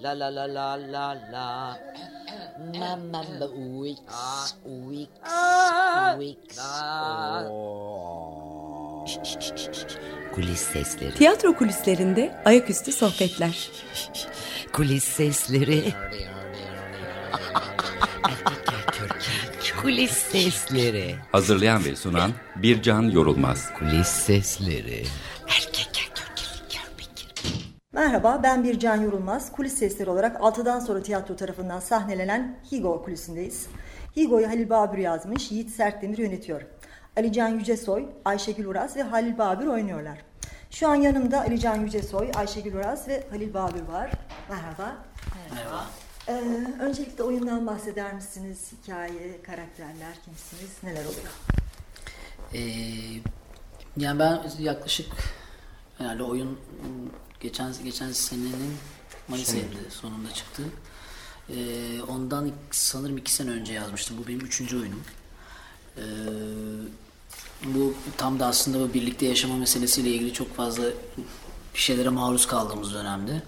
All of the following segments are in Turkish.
La la la la la la. Mamma Wix, Wix, Wix. Kulis sesleri. Tiyatro kulislerinde ayaküstü sohbetler. Kulis sesleri. Kulis sesleri. Hazırlayan ve sunan Bircan Yorulmaz. Kulis sesleri. Merhaba ben Bircan Yorulmaz. Kulis sesleri olarak 6'dan sonra tiyatro tarafından sahnelenen Higo kulisindeyiz. Higo'yu Halil Babür yazmış, Yiğit Sertdemir yönetiyor. Alican Yücesoy, Ayşegül Uras ve Halil Babür oynuyorlar. Şu an yanımda Alican Yücesoy, Ayşegül Uras ve Halil Babür var. Merhaba. Merhaba. Ee, öncelikle oyundan bahseder misiniz? Hikaye, karakterler, kimsiniz? Neler oluyor? Ee, yani ben yaklaşık herhalde oyun geçen geçen senenin Mayıs ayında sonunda çıktı. Ee, ondan sanırım iki sene önce yazmıştım. Bu benim üçüncü oyunum. Ee, bu tam da aslında bu birlikte yaşama meselesiyle ilgili çok fazla bir şeylere maruz kaldığımız dönemde.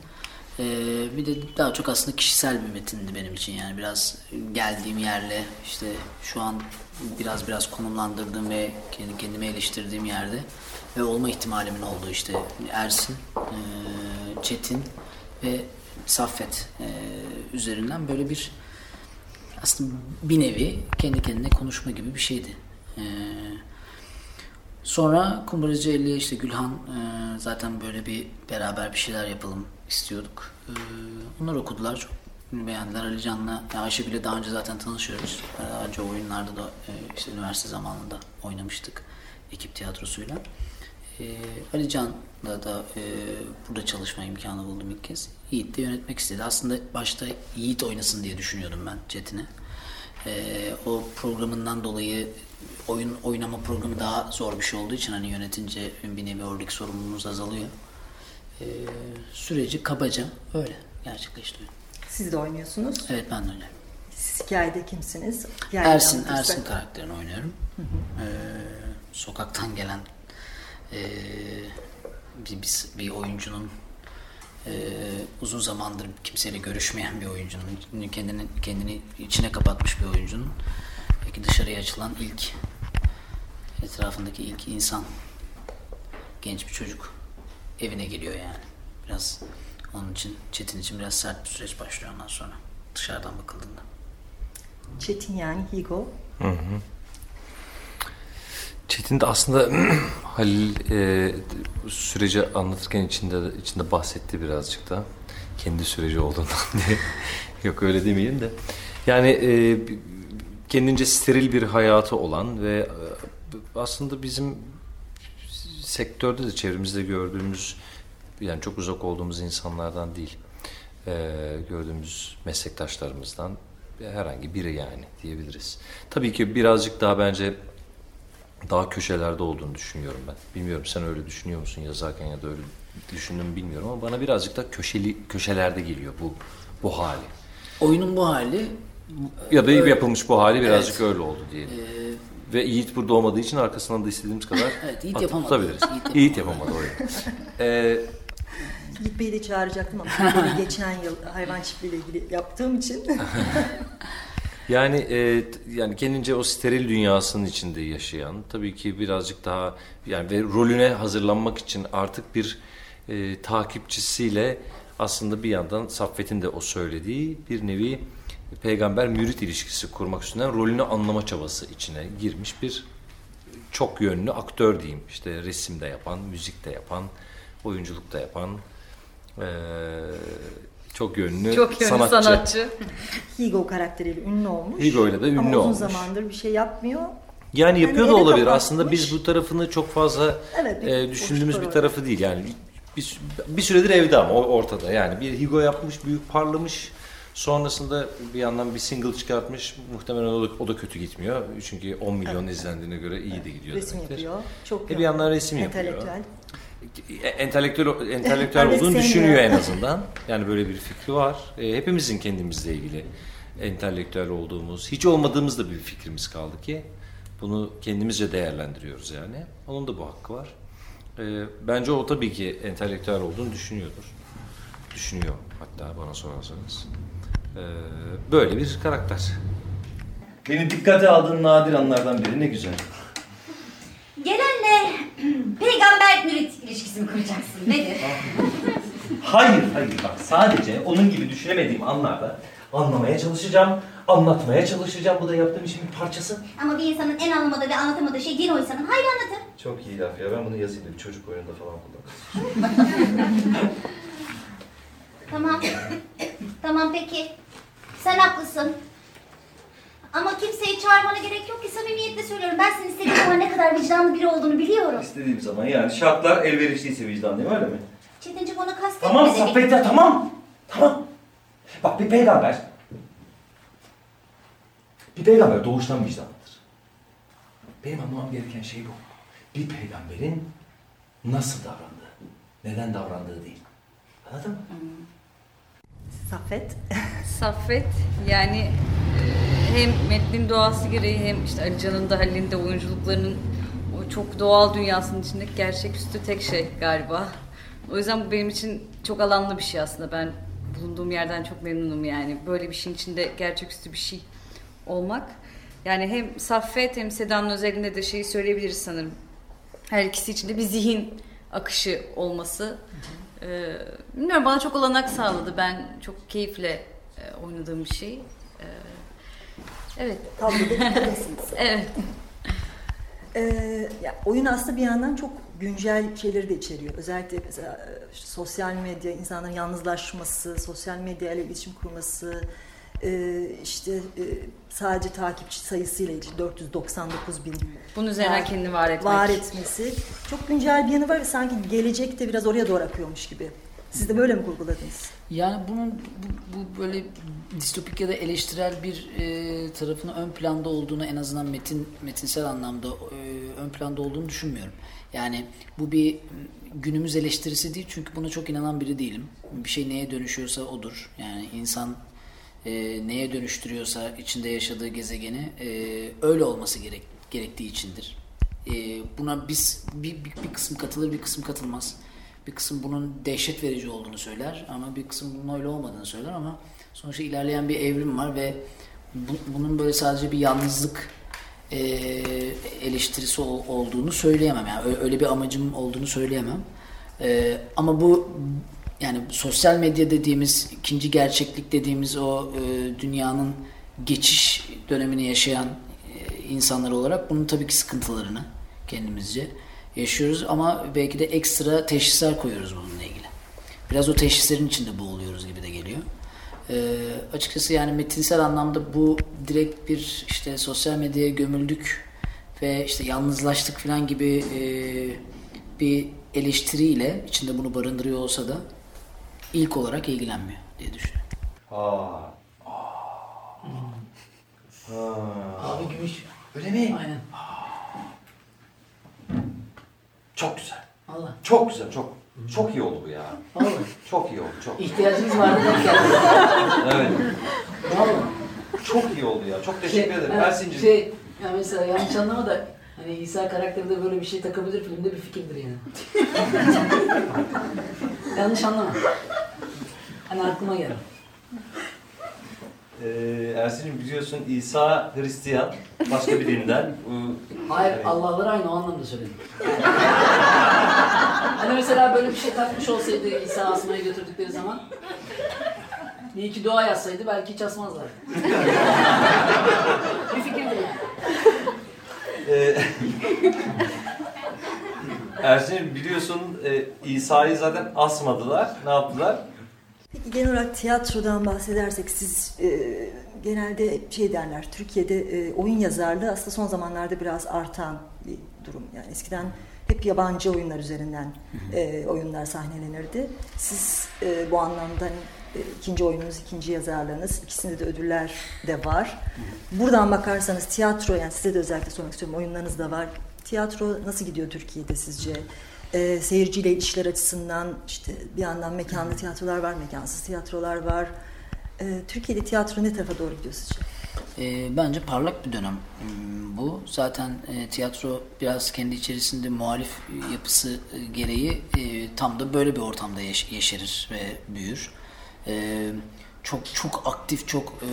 Ee, bir de daha çok aslında kişisel bir metindi benim için yani biraz geldiğim yerle işte şu an biraz biraz konumlandırdığım ve kendi kendime eleştirdiğim yerde ve olma ihtimalimin olduğu işte Ersin, e, Çetin ve Saffet e, üzerinden böyle bir aslında bir nevi kendi kendine konuşma gibi bir şeydi. Ee, sonra Kumbaracı 50 işte Gülhan e, zaten böyle bir beraber bir şeyler yapalım istiyorduk. Ee, onlar okudular çok beğendiler. Ali Can'la ya Ayşegül'le daha önce zaten tanışıyoruz. Beraberce oyunlarda da e, işte üniversite zamanında oynamıştık ekip tiyatrosuyla. Ee, Ali Can'la da e, burada çalışma imkanı buldum ilk kez. Yiğit de yönetmek istedi. Aslında başta Yiğit oynasın diye düşünüyordum ben Çetin'i. Ee, o programından dolayı oyun oynama programı daha zor bir şey olduğu için hani yönetince bir nevi oradaki sorumluluğumuz azalıyor. Ee, süreci kabaca öyle gerçekleşti. oyun. Siz de oynuyorsunuz. Evet ben de öyle. Siz hikayede kimsiniz? Hikayeyi Ersin. Ersin karakterini oynuyorum. Ee, sokaktan gelen ee, bir, bir, bir oyuncunun ee, uzun zamandır kimseyle görüşmeyen bir oyuncunun kendini kendini içine kapatmış bir oyuncunun peki dışarıya açılan ilk etrafındaki ilk insan genç bir çocuk evine geliyor yani biraz onun için Çetin için biraz sert bir süreç başlıyor ondan sonra dışarıdan bakıldığında. Çetin yani Higo. Çetin de aslında Halil e, süreci anlatırken içinde içinde bahsetti birazcık da kendi süreci olduğundan diye. Yok öyle demeyelim de. Yani e, kendince steril bir hayatı olan ve e, aslında bizim sektörde de çevremizde gördüğümüz yani çok uzak olduğumuz insanlardan değil e, gördüğümüz meslektaşlarımızdan herhangi biri yani diyebiliriz. Tabii ki birazcık daha bence daha köşelerde olduğunu düşünüyorum ben. Bilmiyorum sen öyle düşünüyor musun yazarken ya da öyle düşündün mü bilmiyorum ama bana birazcık da köşeli köşelerde geliyor bu bu hali. Oyunun bu hali Ya da iyi Öyle. yapılmış bu hali birazcık Evet. öyle oldu diyelim. Ve Yiğit burada olmadığı için arkasından da istediğimiz kadar Evet, Yiğit yapamadı. tutabiliriz. Yiğit Yiğit yapamadı orayı. Ee, Yiğit Bey'i de çağıracaktım ama geçen yıl hayvan çiftliğiyle ilgili yaptığım için. Yani e, yani kendince o steril dünyasının içinde yaşayan tabii ki birazcık daha yani ve rolüne hazırlanmak için artık bir e, takipçisiyle aslında bir yandan Saffet'in de o söylediği bir nevi peygamber mürit ilişkisi kurmak üstünden rolünü anlama çabası içine girmiş bir çok yönlü aktör diyeyim. İşte resim de yapan, müzik de yapan, oyunculuk da yapan e, çok yönlü, Çok yönlü sanatçı. Higo karakteriyle ünlü olmuş. Higo'yla da ünlü ama uzun olmuş. zamandır bir şey yapmıyor. Yani yapıyor da olabilir. kapatmış. Aslında biz bu tarafını çok fazla Evet, bir e, düşündüğümüz bir tarafı değil. Yani bir, bir süredir evde ama o- ortada. Yani bir Higo yapmış, büyük parlamış. Sonrasında bir yandan bir single çıkartmış. Muhtemelen o da, o da kötü gitmiyor. Çünkü 10 milyon izlendiğine göre iyi de gidiyor Resim demektir. yapıyor. Çok E bir yandan resim yapıyor. entelektüel. E, Entelektüel, entelektüel Evet, olduğunu düşünüyor en azından. Yani böyle bir fikri var. E, hepimizin kendimizle ilgili entelektüel olduğumuz, hiç olmadığımız da bir fikrimiz kaldı ki bunu kendimizce değerlendiriyoruz yani. Onun da bu hakkı var. E, bence o tabii ki entelektüel olduğunu düşünüyordur. Düşünüyor. Hatta bana sorarsanız. Ee, böyle bir karakter. Beni dikkate aldığın nadir anlardan biri ne güzel. Gelenle peygamber mürit ilişkisi mi kuracaksın? Nedir? Hayır, hayır bak sadece onun gibi düşünemediğim anlarda anlamaya çalışacağım, anlatmaya çalışacağım. Bu da yaptığım işin bir parçası. Ama bir insanın en anlamadığı ve anlatamadığı şey din oysanın hayır anlatır. Çok iyi laf ya. Ben bunu yazayım da bir çocuk oyununda falan kullanırım. Tamam. Tamam peki. Sen haklısın. Ama kimseyi çağırmana gerek yok ki samimiyetle söylüyorum. Ben senin istediğin zaman ne kadar vicdanlı biri olduğunu biliyorum. İstediğim zaman yani şartlar elverişliyse vicdanlıyım öyle mi? Çetinciğim onu kastetme Tamam demek. Saffet ya tamam. Tamam. Bak bir peygamber. Bir peygamber doğuştan vicdanlıdır. Benim anlamam gereken şey bu. Bir peygamberin nasıl davrandığı, neden davrandığı değil. Anladın mı? Saffet. Saffet yani e, hem metnin doğası gereği hem işte Ali Can'ın da Halil'in de oyunculuklarının o çok doğal dünyasının içindeki gerçeküstü tek şey galiba. O yüzden bu benim için çok alanlı bir şey aslında. Ben bulunduğum yerden çok memnunum yani. Böyle bir şeyin içinde gerçeküstü bir şey olmak. Yani hem Saffet hem Seda'nın özelinde de şeyi söyleyebiliriz sanırım. Her ikisi içinde bir zihin akışı olması. Ee, bilmiyorum bana çok olanak sağladı. Ben çok keyifle e, oynadığım bir şey. Ee, evet. Kadısınız. Evet. Ee, ya, oyun aslında bir yandan çok güncel şeyleri de içeriyor. Özellikle mesela e, işte sosyal medya, insanların yalnızlaşması, sosyal medya ile iletişim kurması, e, işte e, sadece takipçi sayısıyla ilgili 499 bin Bunun üzerinden var- kendini var etmek. var etmesi. Çok güncel bir yanı var ve sanki gelecek de biraz oraya doğru akıyormuş gibi. Siz de böyle mi kurguladınız? Yani bunun bu, bu böyle distopik ya da eleştirel bir e, tarafının ön planda olduğunu en azından metin metinsel anlamda e, ön planda olduğunu düşünmüyorum. Yani bu bir günümüz eleştirisi değil çünkü buna çok inanan biri değilim. Bir şey neye dönüşüyorsa odur. Yani insan e, neye dönüştürüyorsa içinde yaşadığı gezegeni e, öyle olması gerek, gerektiği içindir. E, buna biz bir, bir, bir kısım katılır bir kısım katılmaz. Bir kısım bunun dehşet verici olduğunu söyler ama bir kısım bunun öyle olmadığını söyler ama sonuçta ilerleyen bir evrim var ve bu- bunun böyle sadece bir yalnızlık e, eleştirisi ol- olduğunu söyleyemem. Yani öyle bir amacım olduğunu söyleyemem. E, ama bu yani sosyal medya dediğimiz ikinci gerçeklik dediğimiz o e, dünyanın geçiş dönemini yaşayan e, insanlar olarak bunun tabii ki sıkıntılarını kendimizce yaşıyoruz ama belki de ekstra teşhisler koyuyoruz bununla ilgili. Biraz o teşhislerin içinde boğuluyoruz gibi de geliyor. Ee, açıkçası yani metinsel anlamda bu direkt bir işte sosyal medyaya gömüldük ve işte yalnızlaştık falan gibi e, bir eleştiriyle içinde bunu barındırıyor olsa da ilk olarak ilgilenmiyor diye düşünüyorum. Aa. Ha. Abi gümüş. Öyle mi? Aynen. Çok güzel. Allah. Çok güzel, çok. Çok iyi oldu bu ya. Vallahi. Çok iyi oldu, çok. İhtiyacımız vardı denk geldi. Evet. Vallahi. Çok iyi oldu ya. Çok teşekkür ederim. evet, Ersin'cim. Şey, yani mesela yanlış anlama da hani İsa karakteri de böyle bir şey takabilir filmde bir fikirdir yani. yanlış anlama. Hani aklıma geldi. Ee, Ersin'cim biliyorsun İsa Hristiyan. Başka bir dinden. Hayır Evet. Allah'lar aynı o anlamda söyledim. hani mesela böyle bir şey takmış olsaydı İsa asmaya götürdükleri zaman bir iki dua yazsaydı belki hiç asmazlardı. bir fikirdir yani. Ee, biliyorsun e, İsa'yı zaten asmadılar. Ne yaptılar? Peki genel olarak tiyatrodan bahsedersek siz e, genelde şey derler Türkiye'de e, oyun yazarlığı aslında son zamanlarda biraz artan bir durum. Yani eskiden hep yabancı oyunlar üzerinden e, oyunlar sahnelenirdi. Siz e, bu anlamda hani, e, ikinci oyununuz, ikinci yazarlığınız ikisinde de ödüller de var. Buradan bakarsanız tiyatro yani size de özellikle sormak istiyorum oyunlarınız da var. Tiyatro nasıl gidiyor Türkiye'de sizce? e, seyirciyle ilişkiler açısından işte bir yandan mekanlı tiyatrolar var, mekansız tiyatrolar var. E, Türkiye'de tiyatro ne tarafa doğru gidiyor sizce? E, bence parlak bir dönem hmm, bu. Zaten e, tiyatro biraz kendi içerisinde muhalif yapısı e, gereği e, tam da böyle bir ortamda yaş- yeşerir ve büyür. e, çok çok aktif, çok e,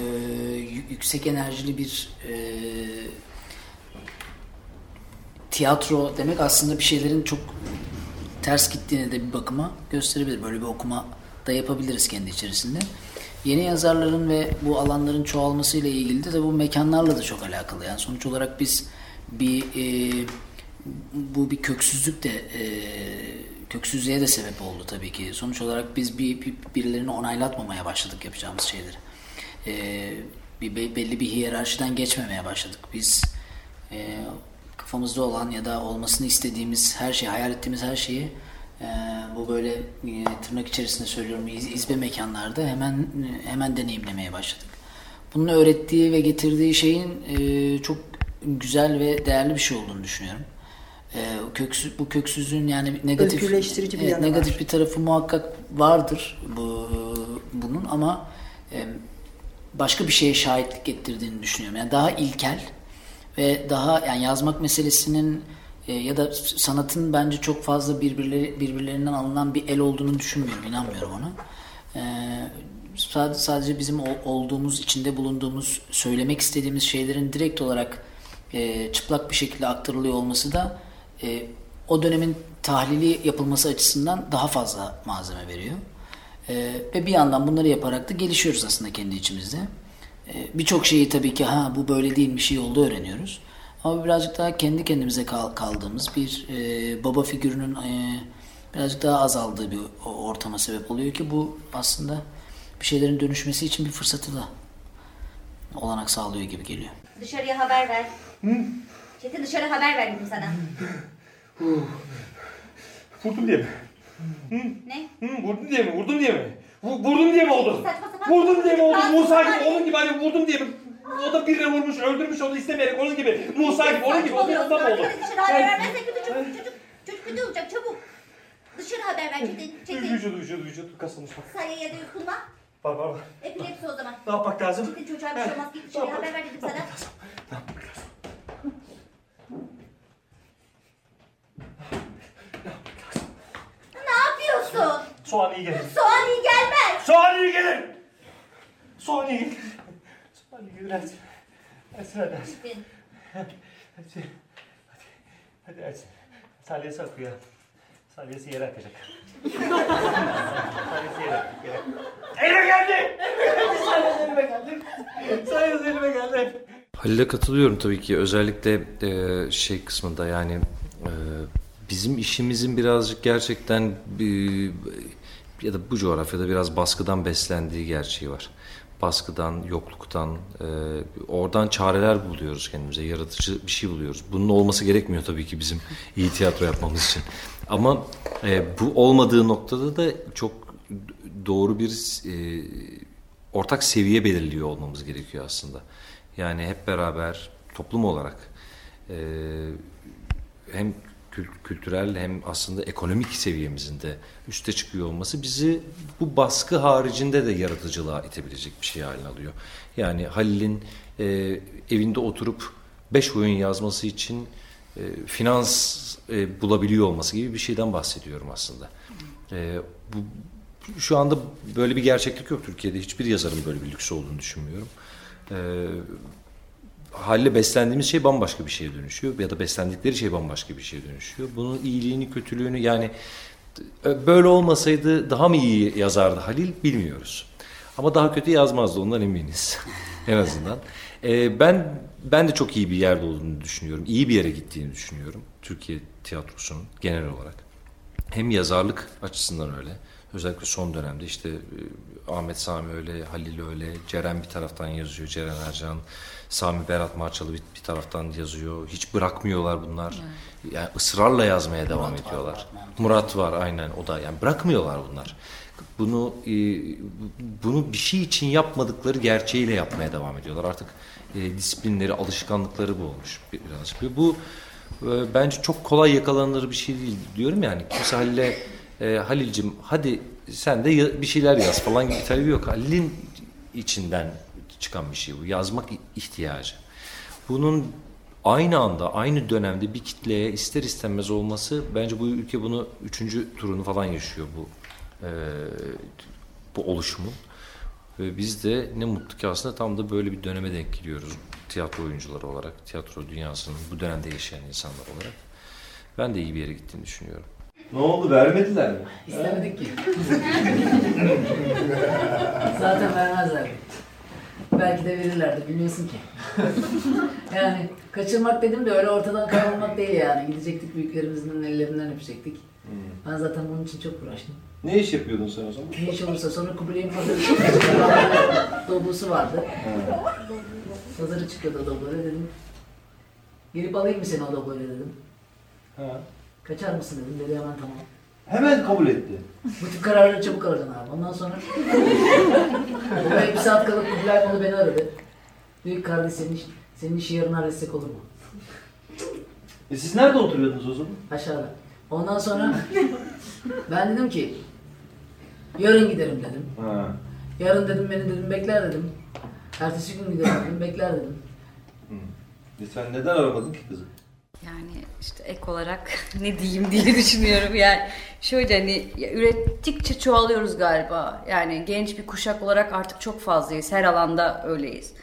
yü- yüksek enerjili bir e, tiyatro demek aslında bir şeylerin çok ters gittiğini de bir bakıma gösterebilir. Böyle bir okuma da yapabiliriz kendi içerisinde. Yeni yazarların ve bu alanların çoğalmasıyla ilgili de bu mekanlarla da çok alakalı. Yani sonuç olarak biz bir e, bu bir köksüzlük de e, köksüzlüğe de sebep oldu tabii ki. Sonuç olarak biz bir, bir birilerini onaylatmamaya başladık yapacağımız şeyleri. E, bir be- belli bir hiyerarşiden geçmemeye başladık. Biz e, kafamızda olan ya da olmasını istediğimiz her şey, hayal ettiğimiz her şeyi e, bu böyle e, tırnak içerisinde söylüyorum iz, izbe mekanlarda hemen hemen deneyimlemeye başladık. Bunun öğrettiği ve getirdiği şeyin e, çok güzel ve değerli bir şey olduğunu düşünüyorum. E, köksü, bu köksüzlüğün yani negatif bir evet, negatif var. bir tarafı muhakkak vardır bu bunun ama e, başka bir şeye şahitlik ettirdiğini düşünüyorum. Yani daha ilkel ve daha yani yazmak meselesinin e, ya da sanatın bence çok fazla birbirleri birbirlerinden alınan bir el olduğunu düşünmüyorum, inanmıyorum ona. E, sadece, bizim ol- olduğumuz, içinde bulunduğumuz, söylemek istediğimiz şeylerin direkt olarak e, çıplak bir şekilde aktarılıyor olması da e, o dönemin tahlili yapılması açısından daha fazla malzeme veriyor. E, ve bir yandan bunları yaparak da gelişiyoruz aslında kendi içimizde. E, Birçok şeyi tabii ki ha bu böyle değilmiş yolda öğreniyoruz. Ama birazcık daha kendi kendimize kal- kaldığımız bir e, baba figürünün e, birazcık daha azaldığı bir ortama sebep oluyor ki bu aslında bir şeylerin dönüşmesi için bir fırsatı da olanak sağlıyor gibi geliyor. Dışarıya haber ver. Çetin dışarı haber ver dedim sana. Vurdum diye mi? Ne? Hı, vurdum diye mi? Vurdum diye mi? Vu- Vurdum diye mi oldu? Saçma sapan- Vurdum diye mi oldu? Musa gibi gibi hani vurdum diye? O da birine vurmuş, öldürmüş onu istemeyerek onun gibi. Musa gibi onun gibi. O ondan mı oldu? Dışarı haber vermezsen kötü çocuk çocuk. Çocuk kötü olacak çabuk. Dışarı haber ver Çetin. Çetin. Vücudu vücudu vücudu kasılmış bak. Sayı ya da yutkunma. Var var var. Epilepsi o zaman. Ne yapmak lazım? Çetin çocuğa bir şey olmaz. Git dışarıya haber ver dedim sana. Ne yapmak lazım? Ne yapıyorsun? Soğan iyi gelir. Soğan iyi gelmez. Soğan iyi gelir. Soğan iyi gelir. Ersin. Ersin hadi Ersin. Çetin. Hadi. Hadi. Hadi Ersin. Salyası akıyor. Salyası yere akacak. Salyası yere akacak. Yere. Elime geldi! Elime geldi! Salyası elime geldi. Salyası elime geldi. Halil'e katılıyorum tabii ki özellikle e, şey kısmında yani e, bizim işimizin birazcık gerçekten e, ya da bu coğrafyada biraz baskıdan beslendiği gerçeği var. Baskıdan, yokluktan, e, oradan çareler buluyoruz kendimize, yaratıcı bir şey buluyoruz. Bunun olması gerekmiyor tabii ki bizim iyi tiyatro yapmamız için. Ama e, bu olmadığı noktada da çok doğru bir e, ortak seviye belirliyor olmamız gerekiyor aslında. Yani hep beraber toplum olarak e, hem kültürel hem aslında ekonomik seviyemizin de üste çıkıyor olması bizi bu baskı haricinde de yaratıcılığa itebilecek bir şey haline alıyor. Yani Halil'in e, evinde oturup beş oyun yazması için e, finans e, bulabiliyor olması gibi bir şeyden bahsediyorum aslında. E, bu şu anda böyle bir gerçeklik yok Türkiye'de. Hiçbir yazarın böyle bir lüksü olduğunu düşünmüyorum. Ee, Halil'le beslendiğimiz şey bambaşka bir şeye dönüşüyor ya da beslendikleri şey bambaşka bir şeye dönüşüyor. Bunun iyiliğini, kötülüğünü yani e, böyle olmasaydı daha mı iyi yazardı Halil bilmiyoruz. Ama daha kötü yazmazdı ondan eminiz en azından. Ee, ben ben de çok iyi bir yerde olduğunu düşünüyorum. İyi bir yere gittiğini düşünüyorum Türkiye tiyatrosunun genel olarak. Hem yazarlık açısından öyle. Özellikle son dönemde işte e, Ahmet Sami öyle, Halil öyle, Ceren bir taraftan yazıyor, Ceren Ercan, Sami Berat Marçalı bir, bir taraftan yazıyor. Hiç bırakmıyorlar bunlar. Yani ısrarla yazmaya devam Murat var, ediyorlar. Murat. Murat var aynen o da yani bırakmıyorlar bunlar. Bunu e, bunu bir şey için yapmadıkları gerçeğiyle yapmaya devam ediyorlar. Artık e, disiplinleri, alışkanlıkları bu olmuş birazcık. Bu bence çok kolay yakalanır bir şey değil diyorum yani. Kimse Halil'e e, Halil'cim hadi sen de bir şeyler yaz falan gibi talebi yok. Halil'in içinden çıkan bir şey bu. Yazmak ihtiyacı. Bunun aynı anda, aynı dönemde bir kitleye ister istemez olması bence bu ülke bunu üçüncü turunu falan yaşıyor bu e, bu oluşumun. Ve biz de ne mutlu ki aslında tam da böyle bir döneme denk geliyoruz. Tiyatro oyuncuları olarak, tiyatro dünyasının bu dönemde yaşayan insanlar olarak. Ben de iyi bir yere gittiğini düşünüyorum. Ne oldu vermediler mi? İstemedik ki. Zaten vermezler. Belki de verirlerdi bilmiyorsun ki. yani kaçırmak dedim de öyle ortadan kaybolmak değil yani. Gidecektik büyüklerimizin ellerinden öpecektik. Ben zaten bunun için çok uğraştım. Ne iş yapıyordun sen o zaman? Ne iş olursa sonra Kubilay'ın pazarı doblosu vardı. Pazarı çıkıyordu o dobloya dedim. Gelip alayım mı seni o dobloyla dedim. Ha. Kaçar mısın dedim. Dedi hemen tamam. Hemen kabul etti. Bu tip kararları çabuk alacaksın abi. Ondan sonra Kubilay bir saat kalıp Kubilay onu beni aradı. Büyük kardeş senin, iş, senin işi yarın halletsek olur mu? E siz nerede oturuyordunuz o zaman? Aşağıda. Ondan sonra ben dedim ki yarın giderim dedim. Ha. Yarın dedim beni dedim bekler dedim. Ertesi gün giderim dedim bekler dedim. E sen neden aramadın ki kızı? Yani işte ek olarak ne diyeyim diye düşünüyorum. Yani şöyle hani ya ürettikçe çoğalıyoruz galiba. Yani genç bir kuşak olarak artık çok fazlayız. Her alanda öyleyiz.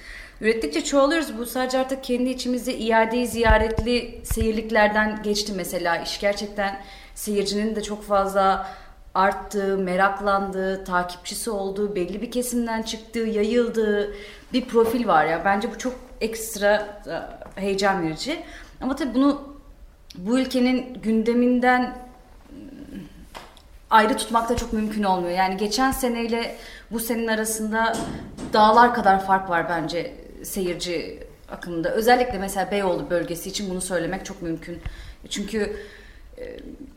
Ürettikçe çoğalıyoruz. Bu sadece artık kendi içimizde iadeyi ziyaretli seyirliklerden geçti mesela. İş gerçekten seyircinin de çok fazla arttığı, meraklandığı, takipçisi olduğu, belli bir kesimden çıktığı, yayıldığı bir profil var ya. Bence bu çok ekstra e, heyecan verici. Ama tabii bunu bu ülkenin gündeminden ım, ayrı tutmak da çok mümkün olmuyor. Yani geçen seneyle bu senenin arasında dağlar kadar fark var bence seyirci akımında. Özellikle mesela Beyoğlu bölgesi için bunu söylemek çok mümkün. Çünkü e,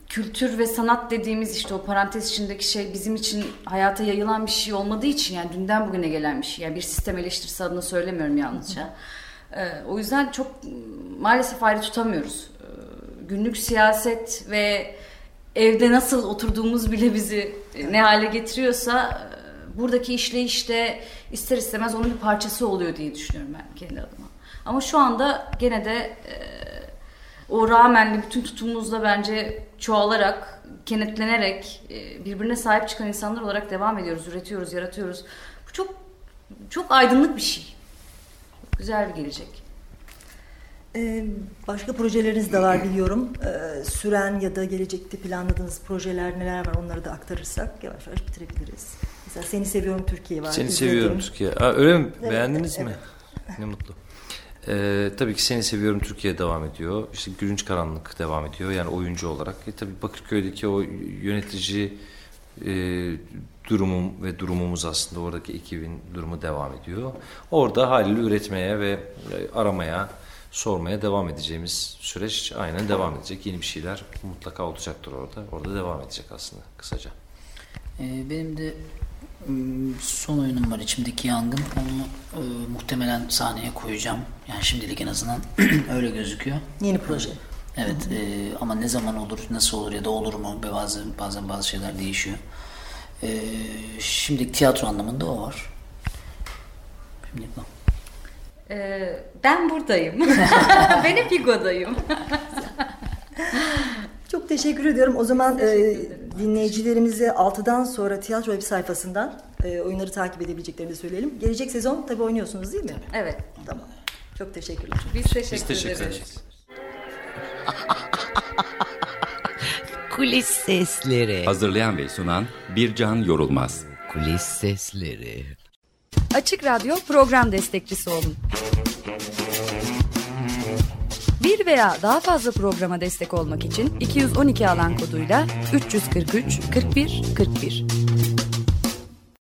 kültür ve sanat dediğimiz işte o parantez içindeki şey bizim için hayata yayılan bir şey olmadığı için yani dünden bugüne gelen bir şey. Yani bir sistem eleştirisi adına söylemiyorum yalnızca. E, o yüzden çok maalesef ayrı tutamıyoruz. E, günlük siyaset ve evde nasıl oturduğumuz bile bizi e, ne hale getiriyorsa e, buradaki işleyişte ister istemez onun bir parçası oluyor diye düşünüyorum ben kendi adıma. Ama şu anda gene de e, o rağmenli bütün tutumumuzla bence çoğalarak, kenetlenerek birbirine sahip çıkan insanlar olarak devam ediyoruz, üretiyoruz, yaratıyoruz. Bu çok çok aydınlık bir şey. Güzel bir gelecek. Ee, başka projeleriniz de var biliyorum. Ee, süren ya da gelecekte planladığınız projeler neler var onları da aktarırsak yavaş yavaş bitirebiliriz. Mesela Seni Seviyorum Türkiye var. Seni izledim. seviyorum Türkiye. Aa, öyle mi? Evet, Beğendiniz mi? evet. Ne mutlu. Ee, tabii ki Seni Seviyorum Türkiye devam ediyor. İşte Gülünç Karanlık devam ediyor. Yani oyuncu olarak. E, tabii Bakırköy'deki o yönetici e, durumum ve durumumuz aslında oradaki ekibin durumu devam ediyor. Orada haliyle üretmeye ve e, aramaya, sormaya devam edeceğimiz süreç aynen devam edecek. Yeni bir şeyler mutlaka olacaktır orada. Orada devam edecek aslında kısaca. Ee, benim de son oyunum var içimdeki yangın. Onu e, muhtemelen sahneye koyacağım. Yani şimdilik en azından öyle gözüküyor. Yeni proje. Evet e, ama ne zaman olur, nasıl olur ya da olur mu bazı bazen bazı şeyler değişiyor. E, şimdilik tiyatro anlamında o var. Şimdilik bu. Ee, ben buradayım. ben hep Higo'dayım. Çok teşekkür ediyorum. O zaman e, dinleyicilerimize 6'dan sonra tiyatro web sayfasından e, oyunları takip edebileceklerini söyleyelim. Gelecek sezon tabii oynuyorsunuz değil mi? Evet. Tamam. Çok teşekkürler. Biz teşekkür, Biz teşekkür ederiz. ederiz. Kulis sesleri. Hazırlayan ve sunan Bircan Yorulmaz. Kulis sesleri. Açık Radyo program destekçisi olun. Bir veya daha fazla programa destek olmak için 212 alan koduyla 343 41 41